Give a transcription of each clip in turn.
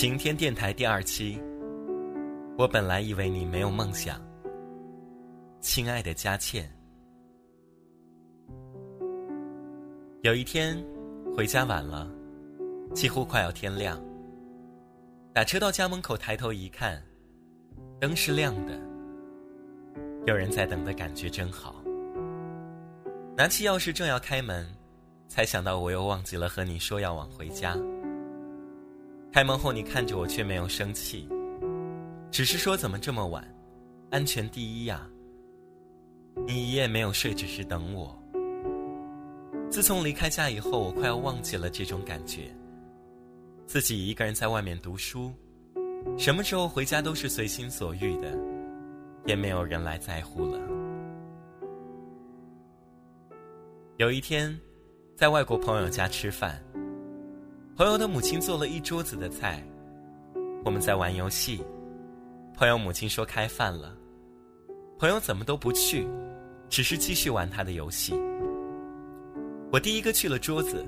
晴天电台第二期。我本来以为你没有梦想，亲爱的佳倩。有一天，回家晚了，几乎快要天亮。打车到家门口，抬头一看，灯是亮的，有人在等的感觉真好。拿起钥匙正要开门，才想到我又忘记了和你说要晚回家。开门后，你看着我却没有生气，只是说怎么这么晚，安全第一呀。你一夜没有睡，只是等我。自从离开家以后，我快要忘记了这种感觉。自己一个人在外面读书，什么时候回家都是随心所欲的，也没有人来在乎了。有一天，在外国朋友家吃饭，朋友的母亲做了一桌子的菜，我们在玩游戏。朋友母亲说开饭了，朋友怎么都不去，只是继续玩他的游戏。我第一个去了桌子，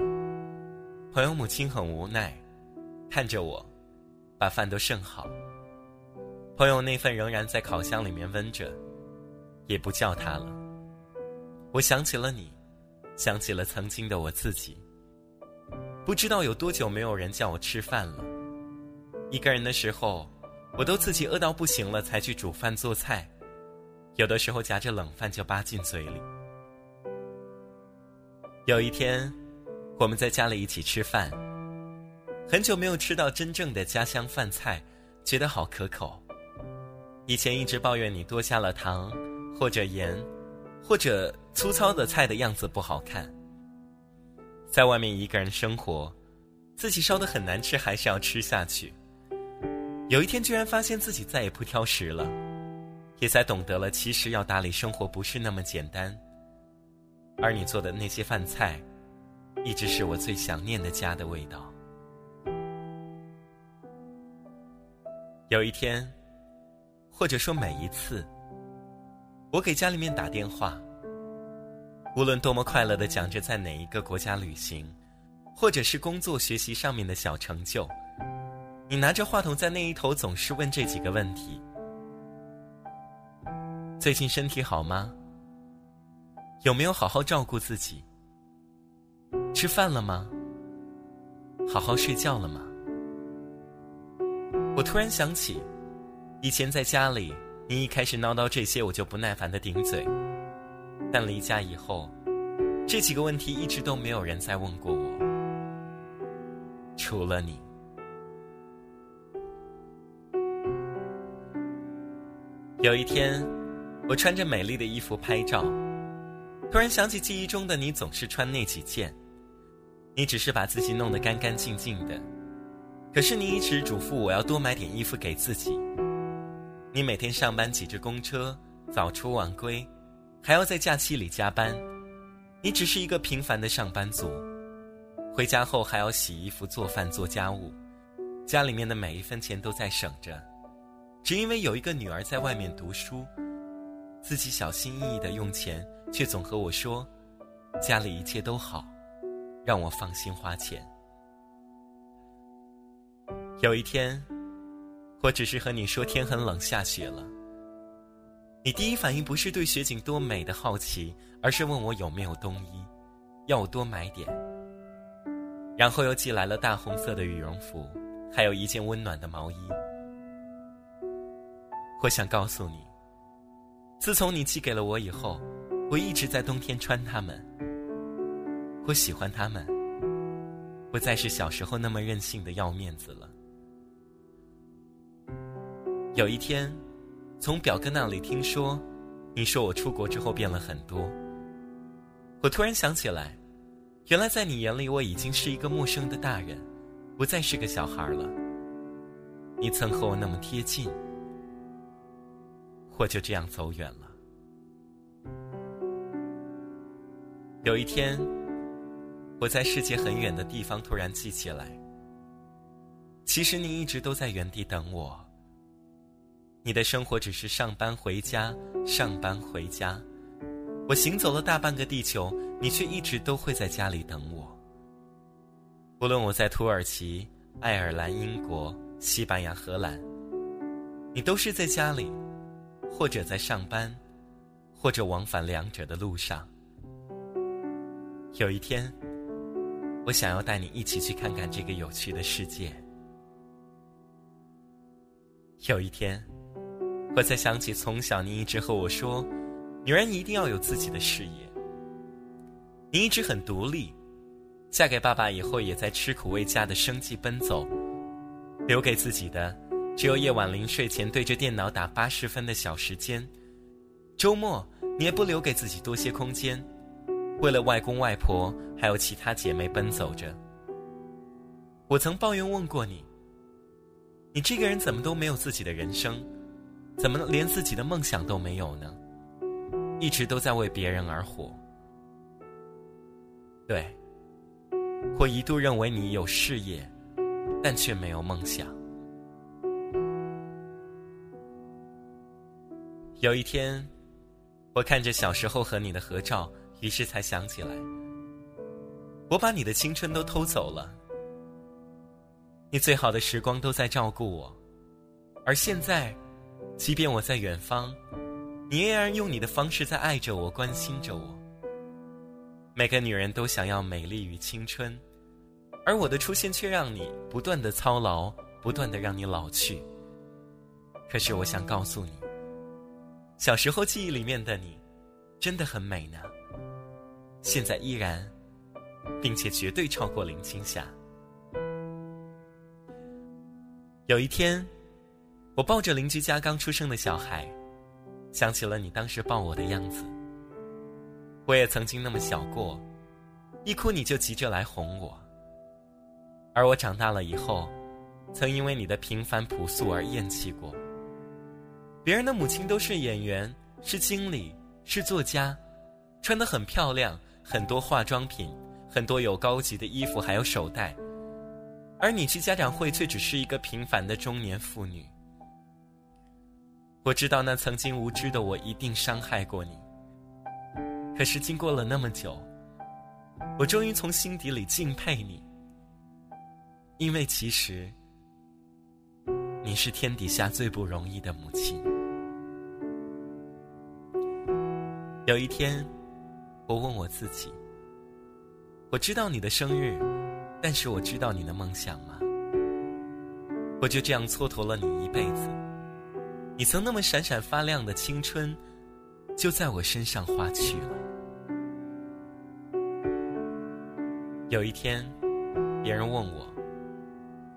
朋友母亲很无奈，看着我，把饭都盛好。朋友那份仍然在烤箱里面温着，也不叫他了。我想起了你，想起了曾经的我自己。不知道有多久没有人叫我吃饭了。一个人的时候，我都自己饿到不行了才去煮饭做菜，有的时候夹着冷饭就扒进嘴里。有一天，我们在家里一起吃饭。很久没有吃到真正的家乡饭菜，觉得好可口。以前一直抱怨你多加了糖，或者盐，或者粗糙的菜的样子不好看。在外面一个人生活，自己烧的很难吃，还是要吃下去。有一天，居然发现自己再也不挑食了，也才懂得了，其实要打理生活不是那么简单。而你做的那些饭菜，一直是我最想念的家的味道。有一天，或者说每一次，我给家里面打电话，无论多么快乐的讲着在哪一个国家旅行，或者是工作学习上面的小成就，你拿着话筒在那一头总是问这几个问题：最近身体好吗？有没有好好照顾自己？吃饭了吗？好好睡觉了吗？我突然想起，以前在家里，你一开始唠叨这些，我就不耐烦的顶嘴。但离家以后，这几个问题一直都没有人再问过我，除了你。有一天，我穿着美丽的衣服拍照。突然想起记忆中的你，总是穿那几件。你只是把自己弄得干干净净的，可是你一直嘱咐我要多买点衣服给自己。你每天上班挤着公车，早出晚归，还要在假期里加班。你只是一个平凡的上班族，回家后还要洗衣服、做饭、做家务，家里面的每一分钱都在省着，只因为有一个女儿在外面读书。自己小心翼翼的用钱，却总和我说，家里一切都好，让我放心花钱。有一天，我只是和你说天很冷，下雪了。你第一反应不是对雪景多美的好奇，而是问我有没有冬衣，要我多买点。然后又寄来了大红色的羽绒服，还有一件温暖的毛衣。我想告诉你。自从你寄给了我以后，我一直在冬天穿它们。我喜欢它们，不再是小时候那么任性的要面子了。有一天，从表哥那里听说，你说我出国之后变了很多。我突然想起来，原来在你眼里我已经是一个陌生的大人，不再是个小孩了。你曾和我那么贴近。我就这样走远了。有一天，我在世界很远的地方突然记起来，其实你一直都在原地等我。你的生活只是上班回家，上班回家。我行走了大半个地球，你却一直都会在家里等我。无论我在土耳其、爱尔兰、英国、西班牙、荷兰，你都是在家里，或者在上班，或者往返两者的路上。有一天，我想要带你一起去看看这个有趣的世界。有一天，我才想起从小您一直和我说，女人一定要有自己的事业。你一直很独立，嫁给爸爸以后也在吃苦为家的生计奔走，留给自己的只有夜晚临睡前对着电脑打八十分的小时间。周末你也不留给自己多些空间，为了外公外婆还有其他姐妹奔走着。我曾抱怨问过你，你这个人怎么都没有自己的人生，怎么连自己的梦想都没有呢？一直都在为别人而活。对，我一度认为你有事业，但却没有梦想。有一天，我看着小时候和你的合照，于是才想起来，我把你的青春都偷走了。你最好的时光都在照顾我，而现在，即便我在远方，你依然用你的方式在爱着我，关心着我。每个女人都想要美丽与青春，而我的出现却让你不断的操劳，不断的让你老去。可是我想告诉你，小时候记忆里面的你，真的很美呢。现在依然，并且绝对超过林青霞。有一天，我抱着邻居家刚出生的小孩，想起了你当时抱我的样子。我也曾经那么小过，一哭你就急着来哄我。而我长大了以后，曾因为你的平凡朴素而厌弃过。别人的母亲都是演员，是经理，是作家，穿得很漂亮，很多化妆品，很多有高级的衣服，还有手袋。而你去家长会却只是一个平凡的中年妇女。我知道那曾经无知的我一定伤害过你。可是经过了那么久，我终于从心底里敬佩你，因为其实你是天底下最不容易的母亲。有一天，我问我自己：我知道你的生日，但是我知道你的梦想吗？我就这样蹉跎了你一辈子，你曾那么闪闪发亮的青春，就在我身上花去了。有一天，别人问我，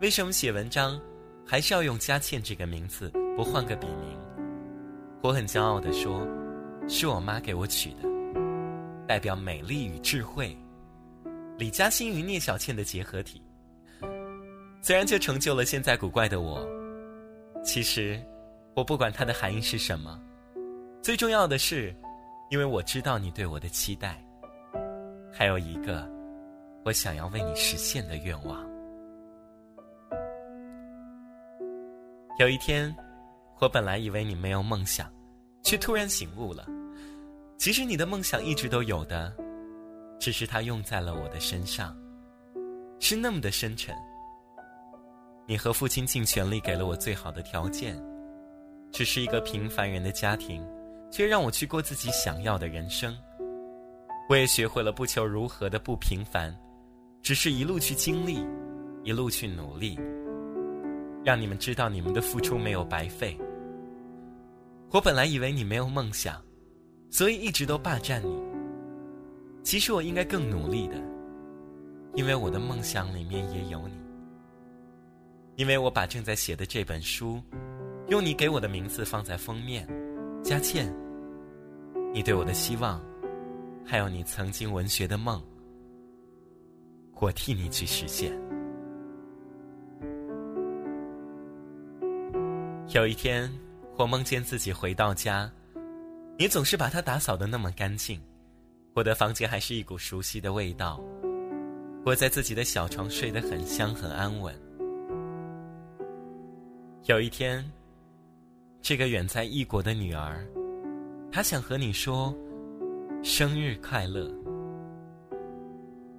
为什么写文章还是要用佳倩这个名字，不换个笔名？我很骄傲地说，是我妈给我取的，代表美丽与智慧，李嘉欣与聂小倩的结合体。虽然就成就了现在古怪的我，其实我不管它的含义是什么，最重要的是，因为我知道你对我的期待，还有一个。我想要为你实现的愿望。有一天，我本来以为你没有梦想，却突然醒悟了。其实你的梦想一直都有的，只是它用在了我的身上，是那么的深沉。你和父亲尽全力给了我最好的条件，只是一个平凡人的家庭，却让我去过自己想要的人生。我也学会了不求如何的不平凡。只是一路去经历，一路去努力，让你们知道你们的付出没有白费。我本来以为你没有梦想，所以一直都霸占你。其实我应该更努力的，因为我的梦想里面也有你。因为我把正在写的这本书，用你给我的名字放在封面，佳倩，你对我的希望，还有你曾经文学的梦。我替你去实现。有一天，我梦见自己回到家，你总是把它打扫的那么干净，我的房间还是一股熟悉的味道。我在自己的小床睡得很香很安稳。有一天，这个远在异国的女儿，她想和你说：“生日快乐。”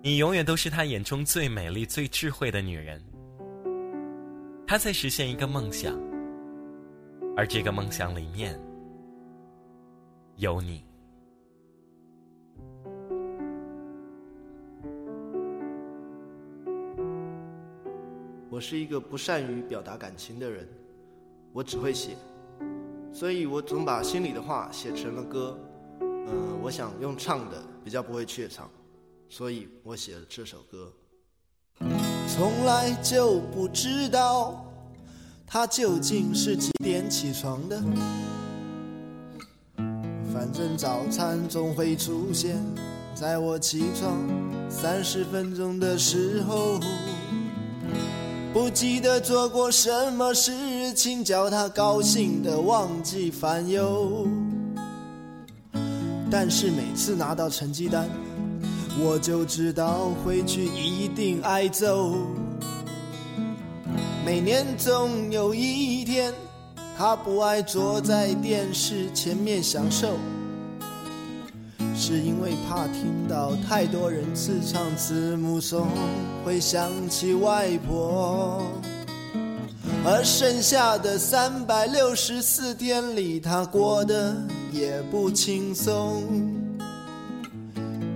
你永远都是她眼中最美丽、最智慧的女人。她在实现一个梦想，而这个梦想里面有你。我是一个不善于表达感情的人，我只会写，所以我总把心里的话写成了歌。嗯，我想用唱的，比较不会怯场，所以我写了这首歌。从来就不知道他究竟是几点起床的，反正早餐总会出现在我起床三十分钟的时候。不记得做过什么事情叫他高兴的忘记烦忧，但是每次拿到成绩单，我就知道回去一定挨揍。每年总有一天，他不爱坐在电视前面享受。是因为怕听到太多人自唱字母颂，会想起外婆。而剩下的三百六十四天里，他过得也不轻松。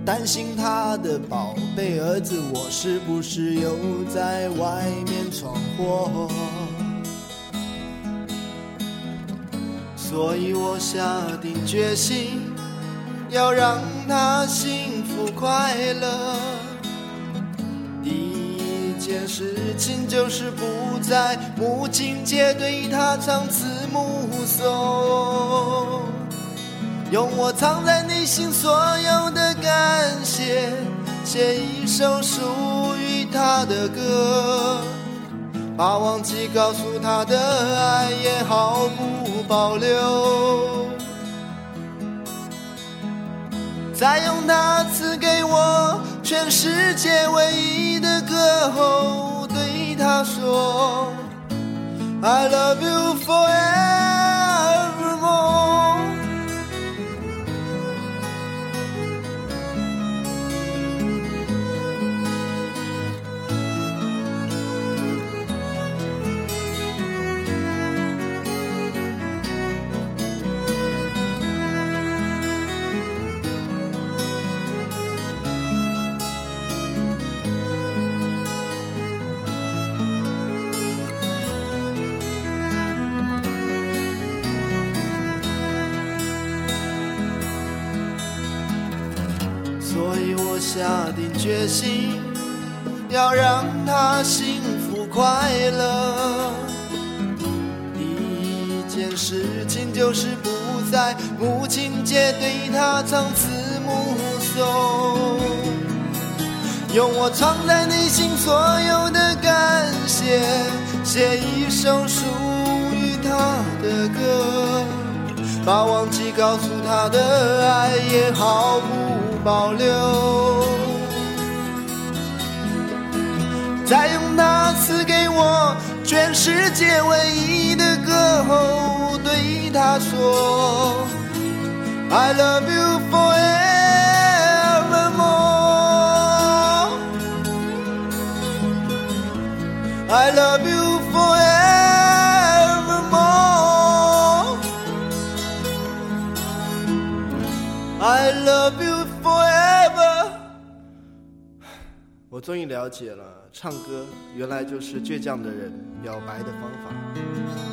担心他的宝贝儿子，我是不是又在外面闯祸？所以我下定决心。要让他幸福快乐，件事情就是不在母亲节对他唱字母颂，用我藏在内心所有的感谢，写一首属于他的歌，把忘记告诉他的爱也毫不保留。再用他赐给我全世界唯一的歌后，对他说：“I love you forever。”下定决心要让他幸福快乐，第一件事情就是不在母亲节对他唱字母颂，用我藏在内心所有的感谢，写一首属于他的歌，把忘记告诉他的爱也毫不保留。再用那次给我全世界唯一的歌后，对他说：“I love you forevermore. I love you forevermore. I love you forever.” 我终于了解了，唱歌原来就是倔强的人表白的方法。